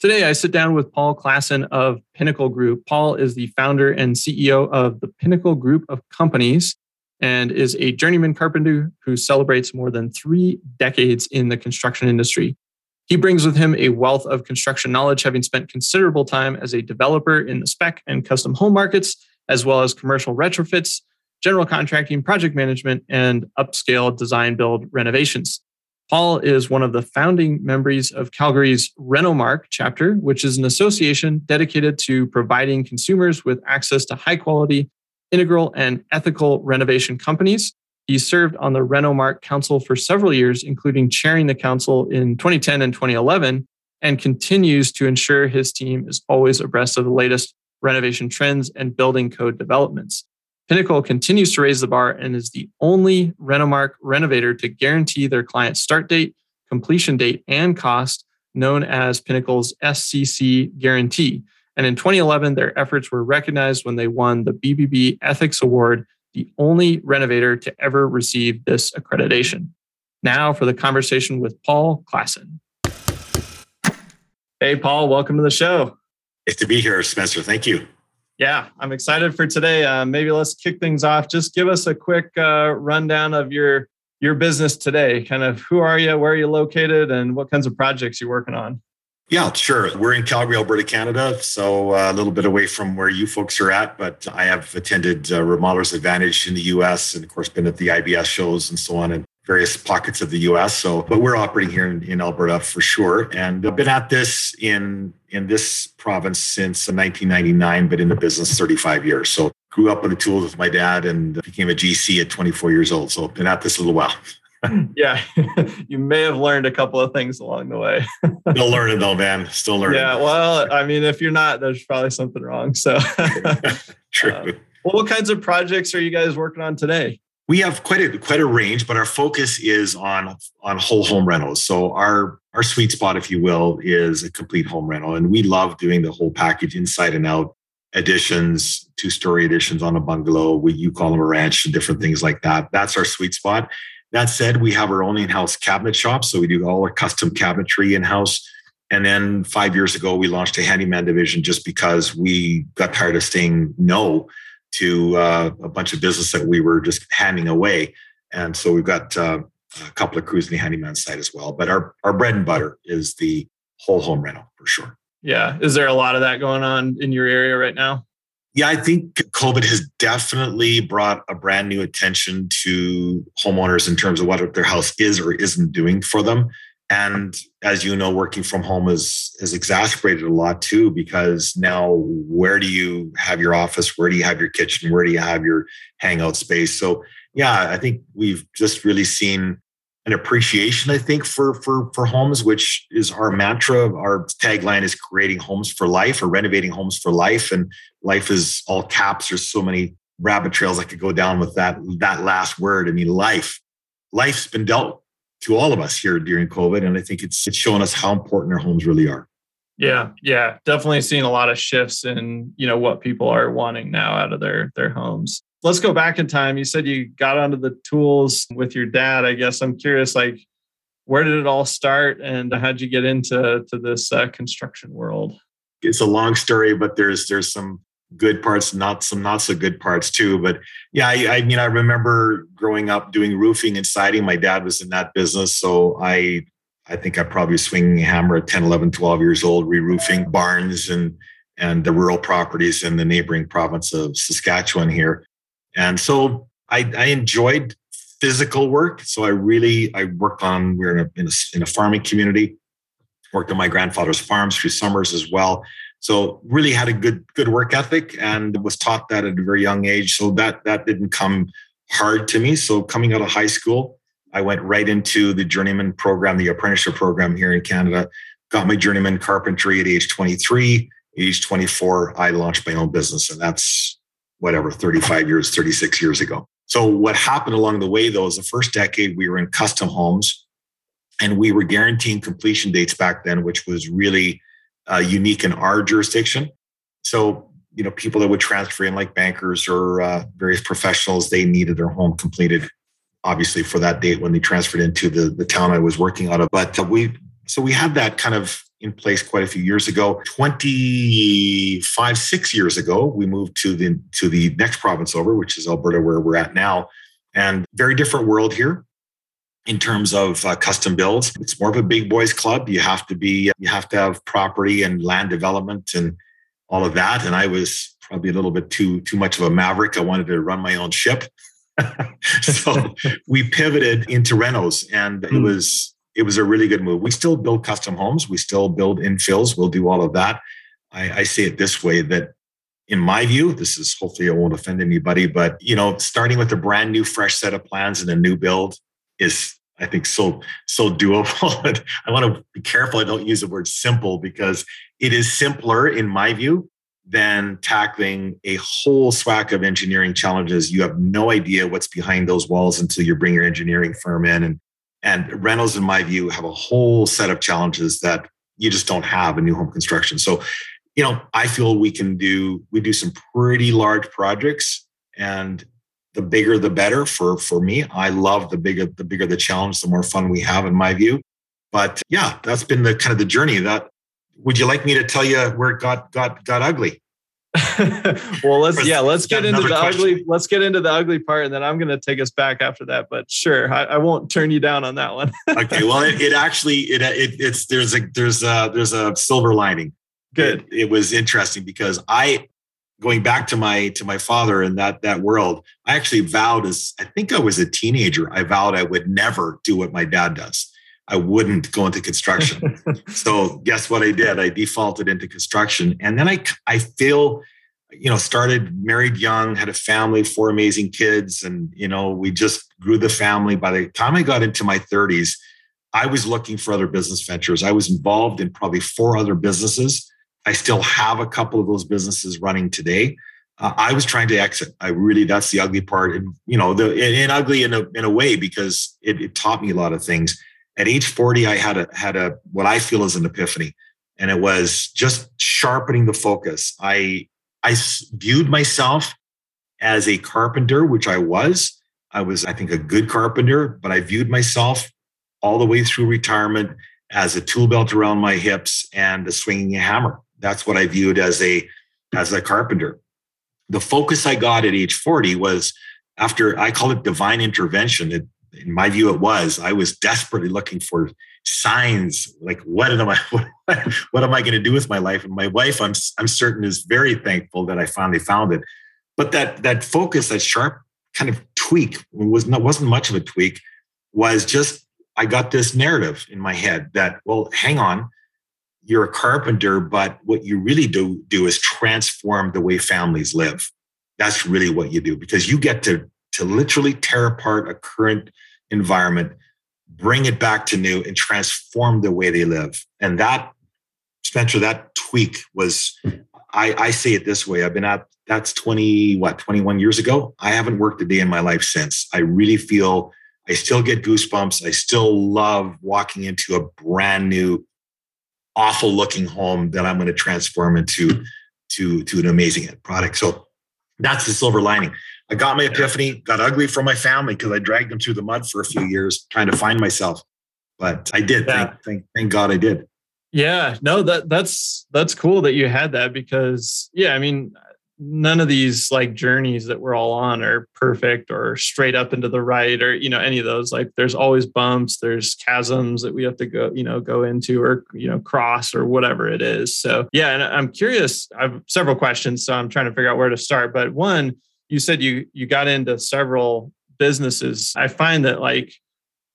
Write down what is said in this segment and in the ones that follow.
Today, I sit down with Paul Klassen of Pinnacle Group. Paul is the founder and CEO of the Pinnacle Group of Companies and is a journeyman carpenter who celebrates more than three decades in the construction industry. He brings with him a wealth of construction knowledge, having spent considerable time as a developer in the spec and custom home markets, as well as commercial retrofits, general contracting, project management, and upscale design build renovations. Paul is one of the founding members of Calgary's Renomark chapter, which is an association dedicated to providing consumers with access to high quality, integral, and ethical renovation companies. He served on the Renomark Council for several years, including chairing the council in 2010 and 2011, and continues to ensure his team is always abreast of the latest renovation trends and building code developments. Pinnacle continues to raise the bar and is the only Renomark renovator to guarantee their client's start date, completion date, and cost, known as Pinnacle's SCC guarantee. And in 2011, their efforts were recognized when they won the BBB Ethics Award, the only renovator to ever receive this accreditation. Now for the conversation with Paul Klassen. Hey, Paul, welcome to the show. It's to be here, Spencer. Thank you. Yeah, I'm excited for today. Uh, maybe let's kick things off. Just give us a quick uh, rundown of your your business today. Kind of who are you, where are you located, and what kinds of projects you're working on. Yeah, sure. We're in Calgary, Alberta, Canada, so uh, a little bit away from where you folks are at. But I have attended uh, Remodelers Advantage in the U.S. and, of course, been at the IBS shows and so on. And various pockets of the US. So, but we're operating here in, in, Alberta for sure. And I've been at this in, in this province since 1999, but in the business 35 years. So grew up with the tools with my dad and became a GC at 24 years old. So been at this a little while. yeah, you may have learned a couple of things along the way. Still learning though, man. Still learning. Yeah, well, I mean, if you're not, there's probably something wrong. So, true. Uh, well, what kinds of projects are you guys working on today? We have quite a quite a range, but our focus is on on whole home rentals. So our our sweet spot, if you will, is a complete home rental, and we love doing the whole package inside and out. Additions, two story additions on a bungalow. We you call them a ranch, different things like that. That's our sweet spot. That said, we have our own in-house cabinet shop, so we do all our custom cabinetry in-house. And then five years ago, we launched a handyman division just because we got tired of saying no to uh, a bunch of business that we were just handing away. And so we've got uh, a couple of crews in the handyman side as well. But our, our bread and butter is the whole home rental for sure. Yeah. Is there a lot of that going on in your area right now? Yeah, I think COVID has definitely brought a brand new attention to homeowners in terms of what their house is or isn't doing for them. And as you know, working from home is is exacerbated a lot too, because now where do you have your office? Where do you have your kitchen? Where do you have your hangout space? So yeah, I think we've just really seen an appreciation, I think, for for for homes, which is our mantra. Our tagline is creating homes for life or renovating homes for life. And life is all caps. There's so many rabbit trails I could go down with that that last word. I mean, life. Life's been dealt to all of us here during COVID. And I think it's it's shown us how important our homes really are. Yeah, yeah, definitely seeing a lot of shifts in you know what people are wanting now out of their their homes. Let's go back in time. You said you got onto the tools with your dad. I guess I'm curious, like, where did it all start, and how'd you get into to this uh, construction world? It's a long story, but there's there's some good parts, not some not so good parts too. But yeah, I, I, mean, I remember growing up doing roofing and siding. My dad was in that business, so I I think I probably swinging a hammer at 10, 11, 12 years old, re-roofing barns and and the rural properties in the neighboring province of Saskatchewan here. And so I, I enjoyed physical work. So I really I worked on we are in a, in a, in a farming community, worked on my grandfather's farms through summers as well. So really had a good good work ethic and was taught that at a very young age. So that that didn't come hard to me. So coming out of high school, I went right into the journeyman program, the apprenticeship program here in Canada. Got my journeyman carpentry at age 23. Age 24, I launched my own business, and that's whatever 35 years, 36 years ago. So what happened along the way, though, is the first decade we were in custom homes, and we were guaranteeing completion dates back then, which was really uh, unique in our jurisdiction. So you know, people that would transfer in, like bankers or uh, various professionals, they needed their home completed, obviously for that date when they transferred into the the town I was working out of. But uh, we so we had that kind of in place quite a few years ago. 25, six years ago, we moved to the to the next province over, which is Alberta, where we're at now. And very different world here in terms of uh, custom builds. It's more of a big boys club. You have to be, you have to have property and land development and all of that. And I was probably a little bit too too much of a maverick. I wanted to run my own ship. so we pivoted into renos and it hmm. was it was a really good move. We still build custom homes. We still build infills. We'll do all of that. I, I say it this way that in my view, this is hopefully I won't offend anybody, but you know, starting with a brand new, fresh set of plans and a new build is, I think, so so doable. I want to be careful I don't use the word simple because it is simpler, in my view, than tackling a whole swack of engineering challenges. You have no idea what's behind those walls until you bring your engineering firm in and and rentals, in my view, have a whole set of challenges that you just don't have in new home construction. So, you know, I feel we can do we do some pretty large projects, and the bigger the better for for me. I love the bigger the bigger the challenge, the more fun we have, in my view. But yeah, that's been the kind of the journey. That would you like me to tell you where it got got got ugly? well, let's yeah, let's get into the question. ugly. Let's get into the ugly part, and then I'm going to take us back after that. But sure, I, I won't turn you down on that one. okay, well, it, it actually it, it, it's there's a there's a there's a silver lining. Good. It, it was interesting because I going back to my to my father and that that world. I actually vowed as I think I was a teenager. I vowed I would never do what my dad does. I wouldn't go into construction. so guess what I did? I defaulted into construction. And then I I feel, you know, started married young, had a family, four amazing kids, and you know, we just grew the family. By the time I got into my 30s, I was looking for other business ventures. I was involved in probably four other businesses. I still have a couple of those businesses running today. Uh, I was trying to exit. I really, that's the ugly part. And, you know, the, and, and ugly in a, in a way, because it, it taught me a lot of things at age 40 i had a had a what i feel is an epiphany and it was just sharpening the focus i i viewed myself as a carpenter which i was i was i think a good carpenter but i viewed myself all the way through retirement as a tool belt around my hips and a swinging hammer that's what i viewed as a as a carpenter the focus i got at age 40 was after i call it divine intervention it, in my view, it was. I was desperately looking for signs like what am I what, what am I going to do with my life? And my wife, I'm I'm certain, is very thankful that I finally found it. But that that focus, that sharp kind of tweak was not wasn't much of a tweak. Was just I got this narrative in my head that well, hang on, you're a carpenter, but what you really do do is transform the way families live. That's really what you do because you get to to literally tear apart a current environment, bring it back to new, and transform the way they live. And that, Spencer, that tweak was, I, I say it this way I've been at that's 20, what, 21 years ago. I haven't worked a day in my life since. I really feel I still get goosebumps. I still love walking into a brand new, awful looking home that I'm going to transform into to, to an amazing product. So that's the silver lining. I got my epiphany, got ugly from my family because I dragged them through the mud for a few years trying to find myself. But I did. Yeah. Thank, thank, thank God I did. Yeah, no, that that's that's cool that you had that because yeah, I mean, none of these like journeys that we're all on are perfect or straight up into the right or you know any of those. Like there's always bumps there's chasms that we have to go you know go into or you know cross or whatever it is. So yeah and i'm curious i have several questions so i'm trying to figure out where to start. But one you said you you got into several businesses. I find that like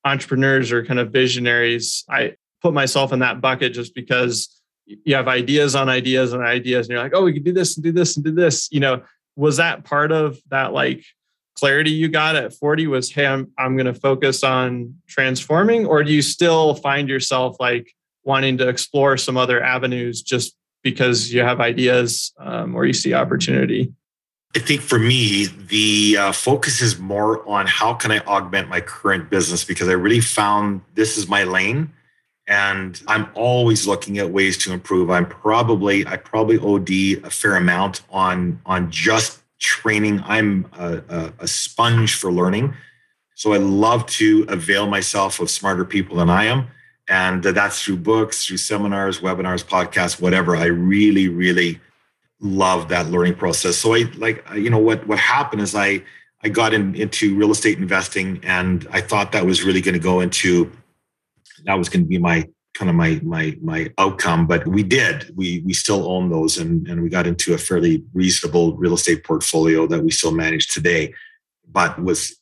entrepreneurs are kind of visionaries. I put myself in that bucket just because you have ideas on ideas and ideas and you're like oh we could do this and do this and do this. You know was that part of that like clarity you got at 40 was hey i'm, I'm going to focus on transforming or do you still find yourself like wanting to explore some other avenues just because you have ideas um, or you see opportunity? I think for me the uh, focus is more on how can i augment my current business because i really found this is my lane and I'm always looking at ways to improve. I'm probably I probably OD a fair amount on on just training. I'm a, a, a sponge for learning, so I love to avail myself of smarter people than I am, and that's through books, through seminars, webinars, podcasts, whatever. I really really love that learning process. So I like you know what what happened is I I got in, into real estate investing, and I thought that was really going to go into that was going to be my kind of my my my outcome but we did. We we still own those and and we got into a fairly reasonable real estate portfolio that we still manage today. But was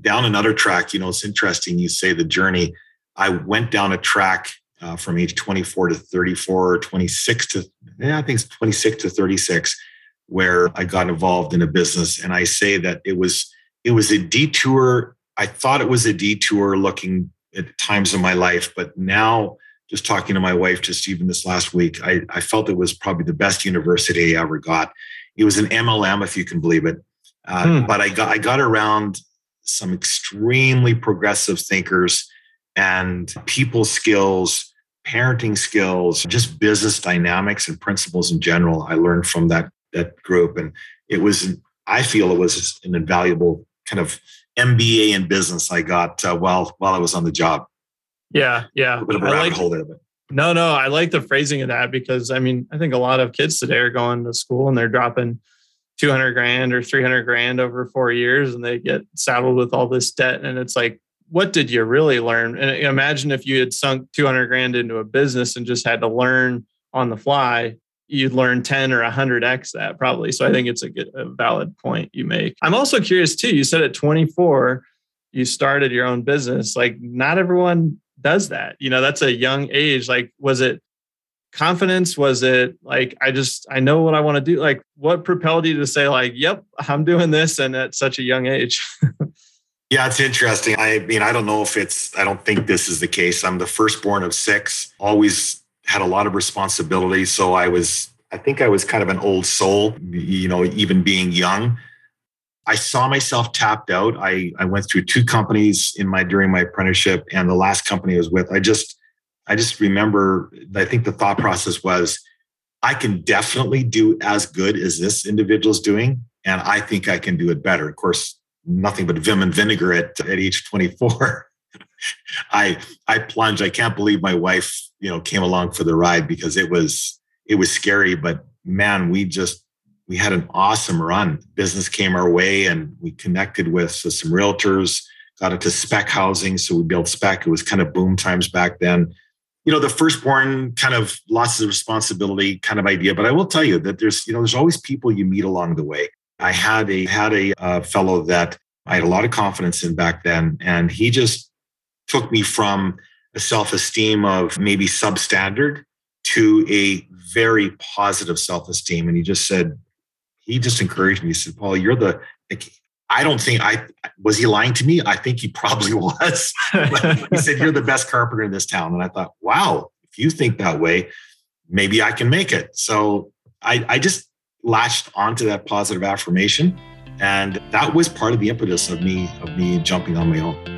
down another track you know it's interesting you say the journey. I went down a track uh, from age 24 to 34 or 26 to yeah, i think it's 26 to 36 where i got involved in a business. And i say that it was it was a detour. I thought it was a detour looking at times in my life. But now, just talking to my wife, just even this last week, I, I felt it was probably the best university I ever got. It was an MLM, if you can believe it. Uh, hmm. But I got I got around some extremely progressive thinkers and people skills, parenting skills, just business dynamics and principles in general. I learned from that that group, and it was I feel it was an invaluable kind of MBA in business I got uh, while while I was on the job. Yeah, yeah. A bit of a rabbit like, hole there, but no, no, I like the phrasing of that because I mean I think a lot of kids today are going to school and they're dropping 200 grand or 300 grand over four years and they get saddled with all this debt and it's like what did you really learn and imagine if you had sunk 200 grand into a business and just had to learn on the fly you'd learn 10 or 100x that probably. So I think it's a good, a valid point you make. I'm also curious too. You said at 24, you started your own business. Like not everyone does that. You know, that's a young age. Like, was it confidence? Was it like, I just, I know what I want to do? Like, what propelled you to say, like, yep, I'm doing this and at such a young age? Yeah, it's interesting. I mean, I don't know if it's, I don't think this is the case. I'm the firstborn of six, always had a lot of responsibility. So I was, I think I was kind of an old soul, you know, even being young. I saw myself tapped out. I, I went through two companies in my during my apprenticeship, and the last company I was with, I just I just remember I think the thought process was I can definitely do as good as this individual's doing, and I think I can do it better. Of course, nothing but vim and vinegar at, at age 24. I I plunged. I can't believe my wife, you know, came along for the ride because it was it was scary. But man, we just we had an awesome run. Business came our way, and we connected with some realtors. Got into spec housing, so we built spec. It was kind of boom times back then. You know, the firstborn kind of lots of responsibility kind of idea. But I will tell you that there's you know there's always people you meet along the way. I had a had a uh, fellow that I had a lot of confidence in back then, and he just took me from a self esteem of maybe substandard to a very positive self esteem. And he just said, he just encouraged me. He said, Paul, you're the, I don't think I was he lying to me. I think he probably was. he said, You're the best carpenter in this town. And I thought, wow, if you think that way, maybe I can make it. So I, I just latched onto that positive affirmation. And that was part of the impetus of me of me jumping on my own.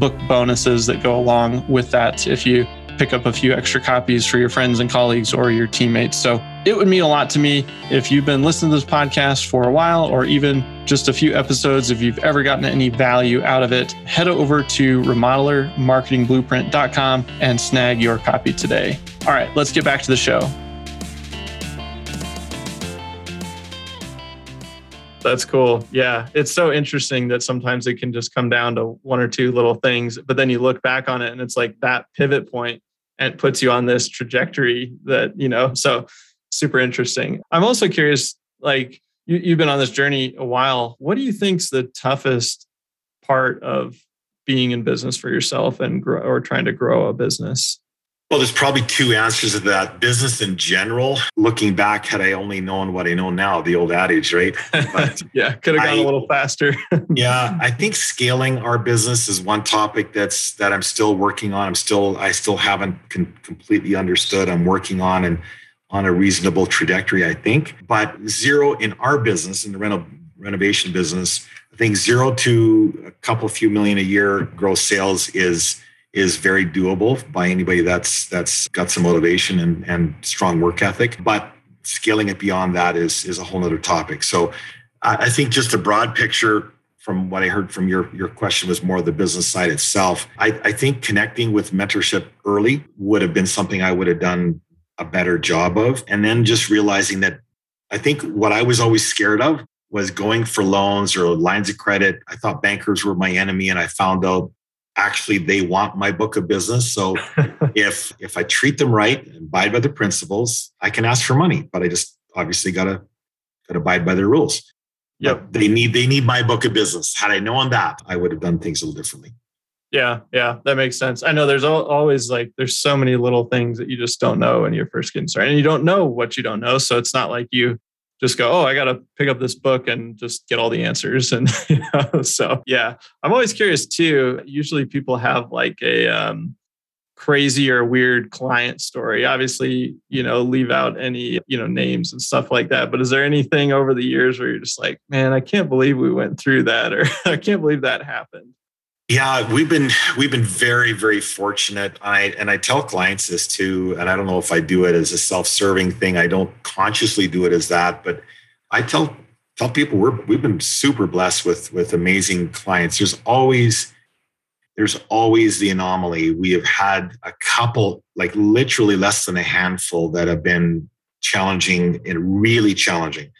book bonuses that go along with that if you pick up a few extra copies for your friends and colleagues or your teammates. So it would mean a lot to me if you've been listening to this podcast for a while or even just a few episodes. If you've ever gotten any value out of it, head over to remodelermarketingblueprint.com and snag your copy today. All right, let's get back to the show. That's cool. Yeah. It's so interesting that sometimes it can just come down to one or two little things, but then you look back on it and it's like that pivot point and puts you on this trajectory that, you know, so super interesting. I'm also curious, like you, you've been on this journey a while. What do you think's the toughest part of being in business for yourself and grow or trying to grow a business? Well, there's probably two answers to that. Business in general, looking back, had I only known what I know now, the old adage, right? But yeah, could have gone I, a little faster. yeah, I think scaling our business is one topic that's that I'm still working on. I'm still I still haven't con- completely understood. I'm working on and on a reasonable trajectory, I think. But zero in our business, in the rental renovation business, I think zero to a couple few million a year gross sales is is very doable by anybody that's that's got some motivation and, and strong work ethic. But scaling it beyond that is is a whole other topic. So I think just a broad picture from what I heard from your your question was more the business side itself. I, I think connecting with mentorship early would have been something I would have done a better job of. And then just realizing that I think what I was always scared of was going for loans or lines of credit. I thought bankers were my enemy, and I found out actually they want my book of business. So if if i treat them right and abide by the principles i can ask for money but i just obviously gotta gotta abide by their rules. Yep. but they need they need my book of business. Had i known that i would have done things a little differently. Yeah yeah that makes sense. I know there's always like there's so many little things that you just don't know when you're first getting started and you don't know what you don't know so it's not like you just go, oh, I got to pick up this book and just get all the answers. And you know, so yeah, I'm always curious too. Usually people have like a um, crazy or weird client story. Obviously, you know, leave out any you know names and stuff like that. But is there anything over the years where you're just like, man, I can't believe we went through that, or I can't believe that happened? Yeah, we've been we've been very very fortunate. I and I tell clients this too, and I don't know if I do it as a self-serving thing. I don't consciously do it as that, but I tell tell people we're we've been super blessed with with amazing clients. There's always there's always the anomaly. We have had a couple, like literally less than a handful, that have been challenging and really challenging.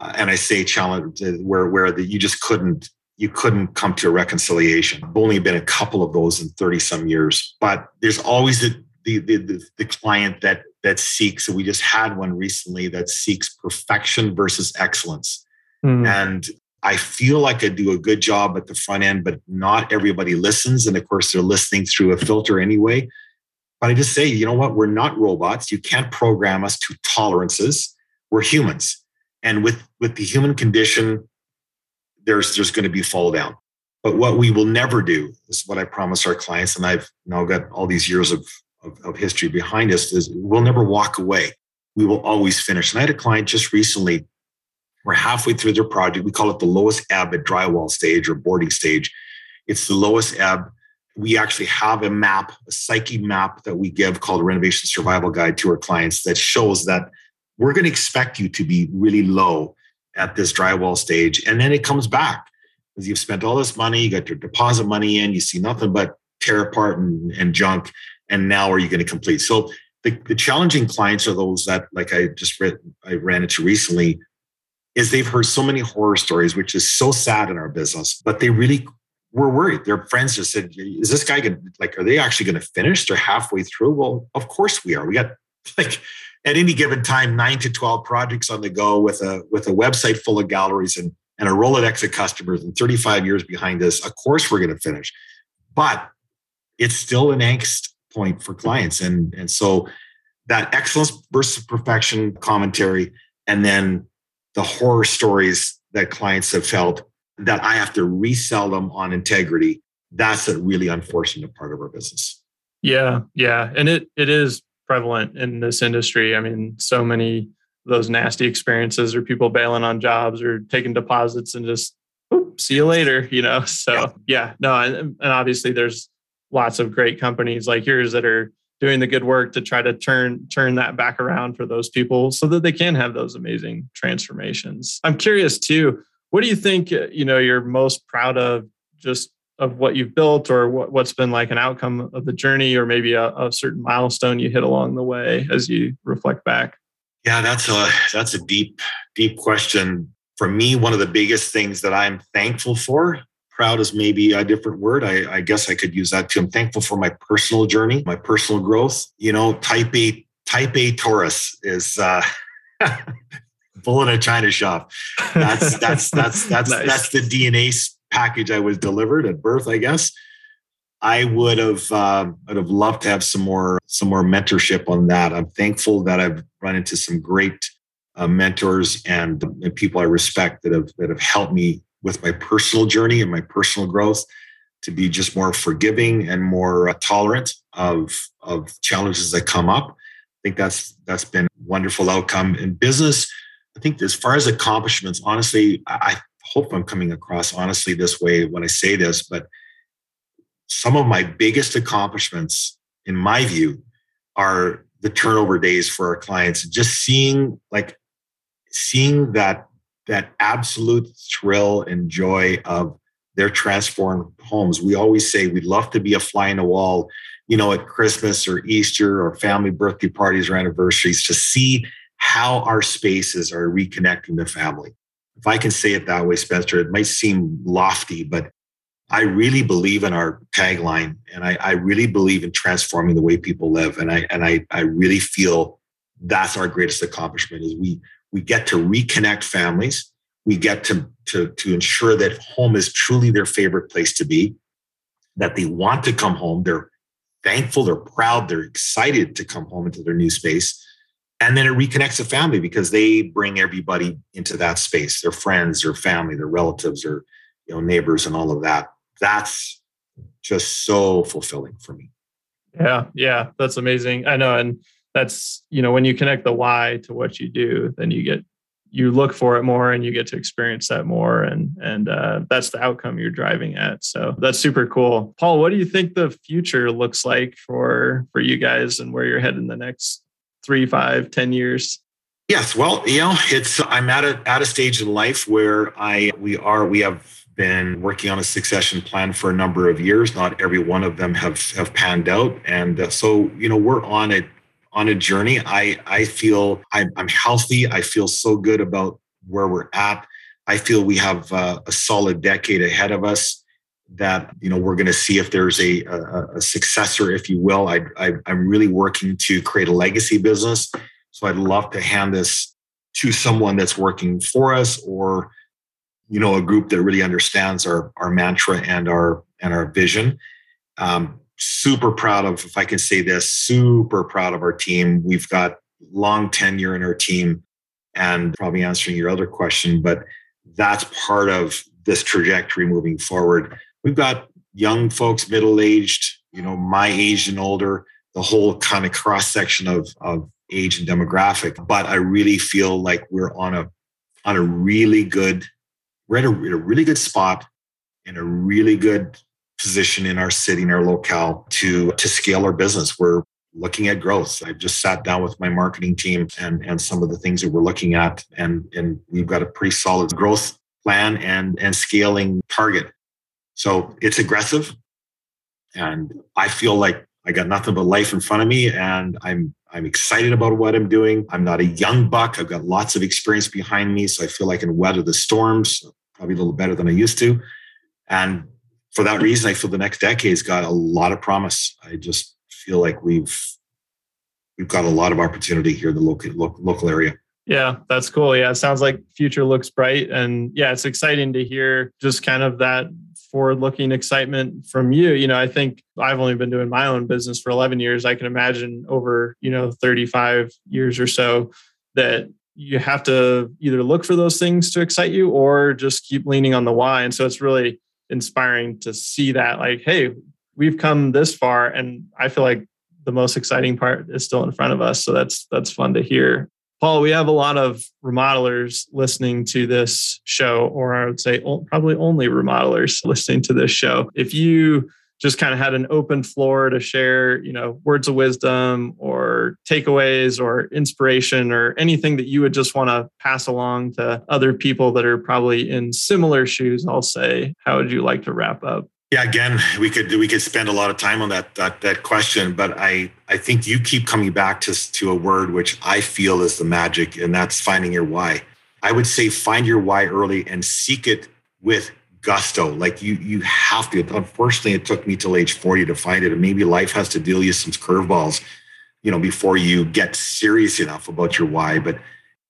Uh, and I say challenge where where the, you just couldn't you couldn't come to a reconciliation. I've only been a couple of those in 30 some years, but there's always the, the, the, the client that, that seeks, and we just had one recently that seeks perfection versus excellence. Mm. And I feel like I do a good job at the front end, but not everybody listens. And of course, they're listening through a filter anyway. But I just say, you know what? We're not robots. You can't program us to tolerances. We're humans. And with, with the human condition, there's there's going to be fall down. But what we will never do is what I promise our clients, and I've now got all these years of, of, of history behind us, is we'll never walk away. We will always finish. And I had a client just recently, we're halfway through their project. We call it the lowest ebb at drywall stage or boarding stage. It's the lowest ebb. We actually have a map, a psyche map that we give called renovation survival guide to our clients that shows that we're going to expect you to be really low at this drywall stage. And then it comes back because you've spent all this money, you got your deposit money in, you see nothing but tear apart and, and junk. And now are you going to complete? So the, the challenging clients are those that, like I just read, I ran into recently, is they've heard so many horror stories, which is so sad in our business, but they really were worried. Their friends just said, is this guy going to, like, are they actually going to finish? They're halfway through. Well, of course we are. We got like at any given time nine to 12 projects on the go with a with a website full of galleries and, and a Rolodex of customers and 35 years behind us. Of course, we're going to finish. But it's still an angst point for clients. And, and so that excellence versus perfection commentary, and then the horror stories that clients have felt that I have to resell them on integrity. That's a really unfortunate part of our business. Yeah, yeah, and it it is prevalent in this industry. I mean, so many those nasty experiences or people bailing on jobs or taking deposits and just see you later, you know. So yeah, yeah no, and, and obviously there's lots of great companies like yours that are doing the good work to try to turn turn that back around for those people so that they can have those amazing transformations. I'm curious too, what do you think you know you're most proud of just of what you've built or what, what's been like an outcome of the journey or maybe a, a certain milestone you hit along the way as you reflect back? Yeah, that's a that's a deep deep question. For me, one of the biggest things that I'm thankful for proud is maybe a different word. I, I, guess I could use that too. I'm thankful for my personal journey, my personal growth. You know, type A, type A Taurus is uh bull in a china shop. That's that's that's that's nice. that's the DNA package I was delivered at birth, I guess. I would have um, I'd have loved to have some more some more mentorship on that. I'm thankful that I've run into some great uh, mentors and, and people I respect that have that have helped me with my personal journey and my personal growth to be just more forgiving and more uh, tolerant of of challenges that come up. I think that's that's been a wonderful outcome in business. I think as far as accomplishments, honestly, I hope I'm coming across honestly this way when I say this, but some of my biggest accomplishments, in my view, are the turnover days for our clients. Just seeing like seeing that that absolute thrill and joy of their transformed homes. We always say we'd love to be a fly in the wall, you know, at Christmas or Easter or family birthday parties or anniversaries to see how our spaces are reconnecting the family. If I can say it that way, Spencer, it might seem lofty, but I really believe in our tagline and I, I really believe in transforming the way people live. And I and I I really feel that's our greatest accomplishment is we we get to reconnect families. We get to, to, to ensure that home is truly their favorite place to be, that they want to come home. They're thankful, they're proud, they're excited to come home into their new space. And then it reconnects the family because they bring everybody into that space, their friends, their family, their relatives, or you know, neighbors and all of that. That's just so fulfilling for me. Yeah, yeah, that's amazing. I know. And that's you know when you connect the why to what you do then you get you look for it more and you get to experience that more and and uh, that's the outcome you're driving at so that's super cool paul what do you think the future looks like for for you guys and where you're heading the next three five ten years yes well you know it's i'm at a at a stage in life where i we are we have been working on a succession plan for a number of years not every one of them have have panned out and uh, so you know we're on it on a journey. I I feel I'm, I'm healthy. I feel so good about where we're at. I feel we have uh, a solid decade ahead of us. That you know we're going to see if there's a, a, a successor, if you will. I, I I'm really working to create a legacy business. So I'd love to hand this to someone that's working for us, or you know a group that really understands our our mantra and our and our vision. Um, super proud of, if I can say this, super proud of our team. We've got long tenure in our team and probably answering your other question, but that's part of this trajectory moving forward. We've got young folks, middle aged, you know, my age and older, the whole kind of cross section of, of age and demographic. But I really feel like we're on a on a really good, we're at a, a really good spot in a really good position in our city, in our locale to, to scale our business. We're looking at growth. I've just sat down with my marketing team and, and some of the things that we're looking at, and, and we've got a pretty solid growth plan and, and scaling target. So it's aggressive. And I feel like I got nothing but life in front of me and I'm I'm excited about what I'm doing. I'm not a young buck. I've got lots of experience behind me. So I feel like I can weather the storms probably a little better than I used to. And for that reason, I feel the next decade's got a lot of promise. I just feel like we've we've got a lot of opportunity here in the local local area. Yeah, that's cool. Yeah, it sounds like future looks bright. And yeah, it's exciting to hear just kind of that forward looking excitement from you. You know, I think I've only been doing my own business for 11 years. I can imagine over, you know, 35 years or so that you have to either look for those things to excite you or just keep leaning on the why. And so it's really inspiring to see that, like, hey, we've come this far. And I feel like the most exciting part is still in front of us. So that's that's fun to hear. Paul, we have a lot of remodelers listening to this show, or I would say probably only remodelers listening to this show. If you just kind of had an open floor to share, you know, words of wisdom or takeaways or inspiration or anything that you would just want to pass along to other people that are probably in similar shoes, I'll say, how would you like to wrap up? Yeah, again, we could we could spend a lot of time on that that, that question, but I I think you keep coming back to to a word which I feel is the magic, and that's finding your why. I would say find your why early and seek it with gusto. Like you you have to. Unfortunately, it took me till age forty to find it, and maybe life has to deal you some curveballs, you know, before you get serious enough about your why. But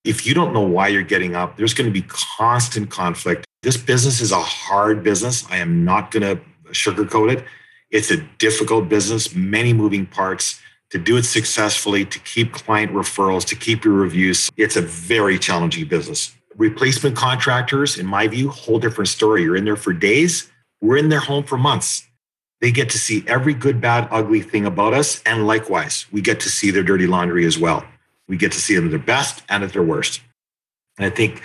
if you don't know why you're getting up, there's going to be constant conflict. This business is a hard business. I am not going to sugarcoat it. It's a difficult business, many moving parts. To do it successfully, to keep client referrals, to keep your reviews, it's a very challenging business. Replacement contractors, in my view, whole different story. You're in there for days, we're in their home for months. They get to see every good, bad, ugly thing about us. And likewise, we get to see their dirty laundry as well. We get to see them at their best and at their worst. And I think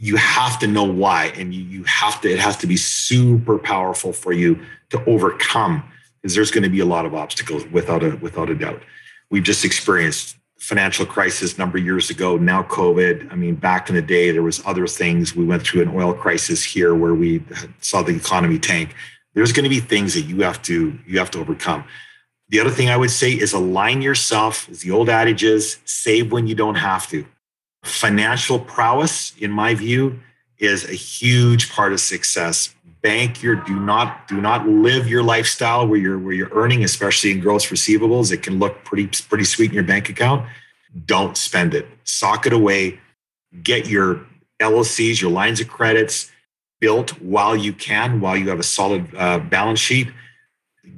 you have to know why and you, you have to it has to be super powerful for you to overcome because there's going to be a lot of obstacles without a without a doubt. We've just experienced financial crisis number of years ago now covid. I mean back in the day there was other things. We went through an oil crisis here where we saw the economy tank. There's going to be things that you have to you have to overcome. The other thing i would say is align yourself as the old adage is save when you don't have to Financial prowess, in my view, is a huge part of success. Bank your do not do not live your lifestyle where you're where you're earning, especially in gross receivables. It can look pretty pretty sweet in your bank account. Don't spend it. Sock it away. Get your LLCs, your lines of credits built while you can, while you have a solid uh, balance sheet.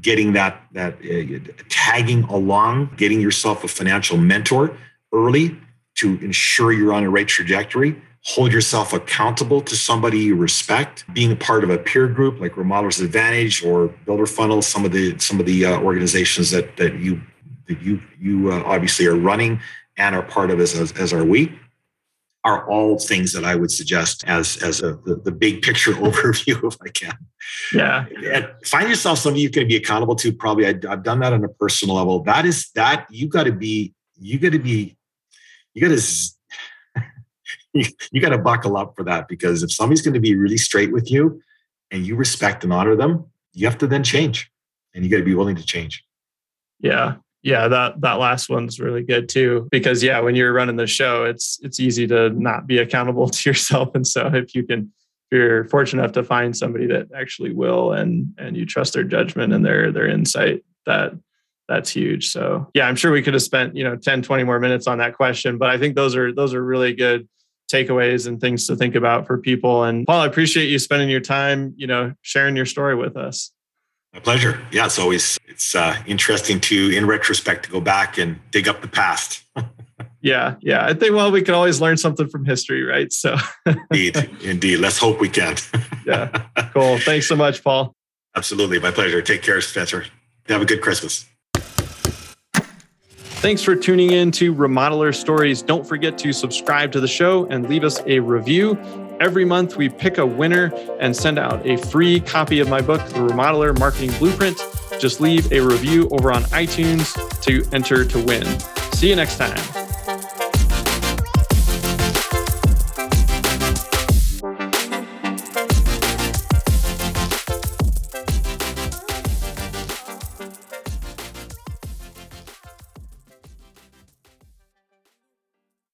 Getting that that uh, tagging along, getting yourself a financial mentor early to ensure you're on the right trajectory. Hold yourself accountable to somebody you respect. Being a part of a peer group like Remodelers Advantage or Builder Funnel, some of the some of the uh, organizations that that you that you you uh, obviously are running and are part of as, as, as are we are all things that I would suggest as as a the, the big picture overview if I can. Yeah. And find yourself somebody you can be accountable to. Probably I, have done that on a personal level. That is that you got to be you got to be you got to you, you got to buckle up for that because if somebody's going to be really straight with you and you respect and honor them, you have to then change, and you got to be willing to change. Yeah, yeah, that that last one's really good too because yeah, when you're running the show, it's it's easy to not be accountable to yourself, and so if you can you're fortunate enough to find somebody that actually will and and you trust their judgment and their their insight that that's huge. So yeah, I'm sure we could have spent, you know, 10, 20 more minutes on that question, but I think those are, those are really good takeaways and things to think about for people. And Paul, I appreciate you spending your time, you know, sharing your story with us. My pleasure. Yeah, it's always it's uh, interesting to, in retrospect, to go back and dig up the past. yeah, yeah. I think well, we can always learn something from history, right? So, indeed, indeed. Let's hope we can. yeah, cool. Thanks so much, Paul. Absolutely, my pleasure. Take care, Spencer. Have a good Christmas. Thanks for tuning in to Remodeler Stories. Don't forget to subscribe to the show and leave us a review. Every month, we pick a winner and send out a free copy of my book, The Remodeler Marketing Blueprint. Just leave a review over on iTunes to enter to win. See you next time.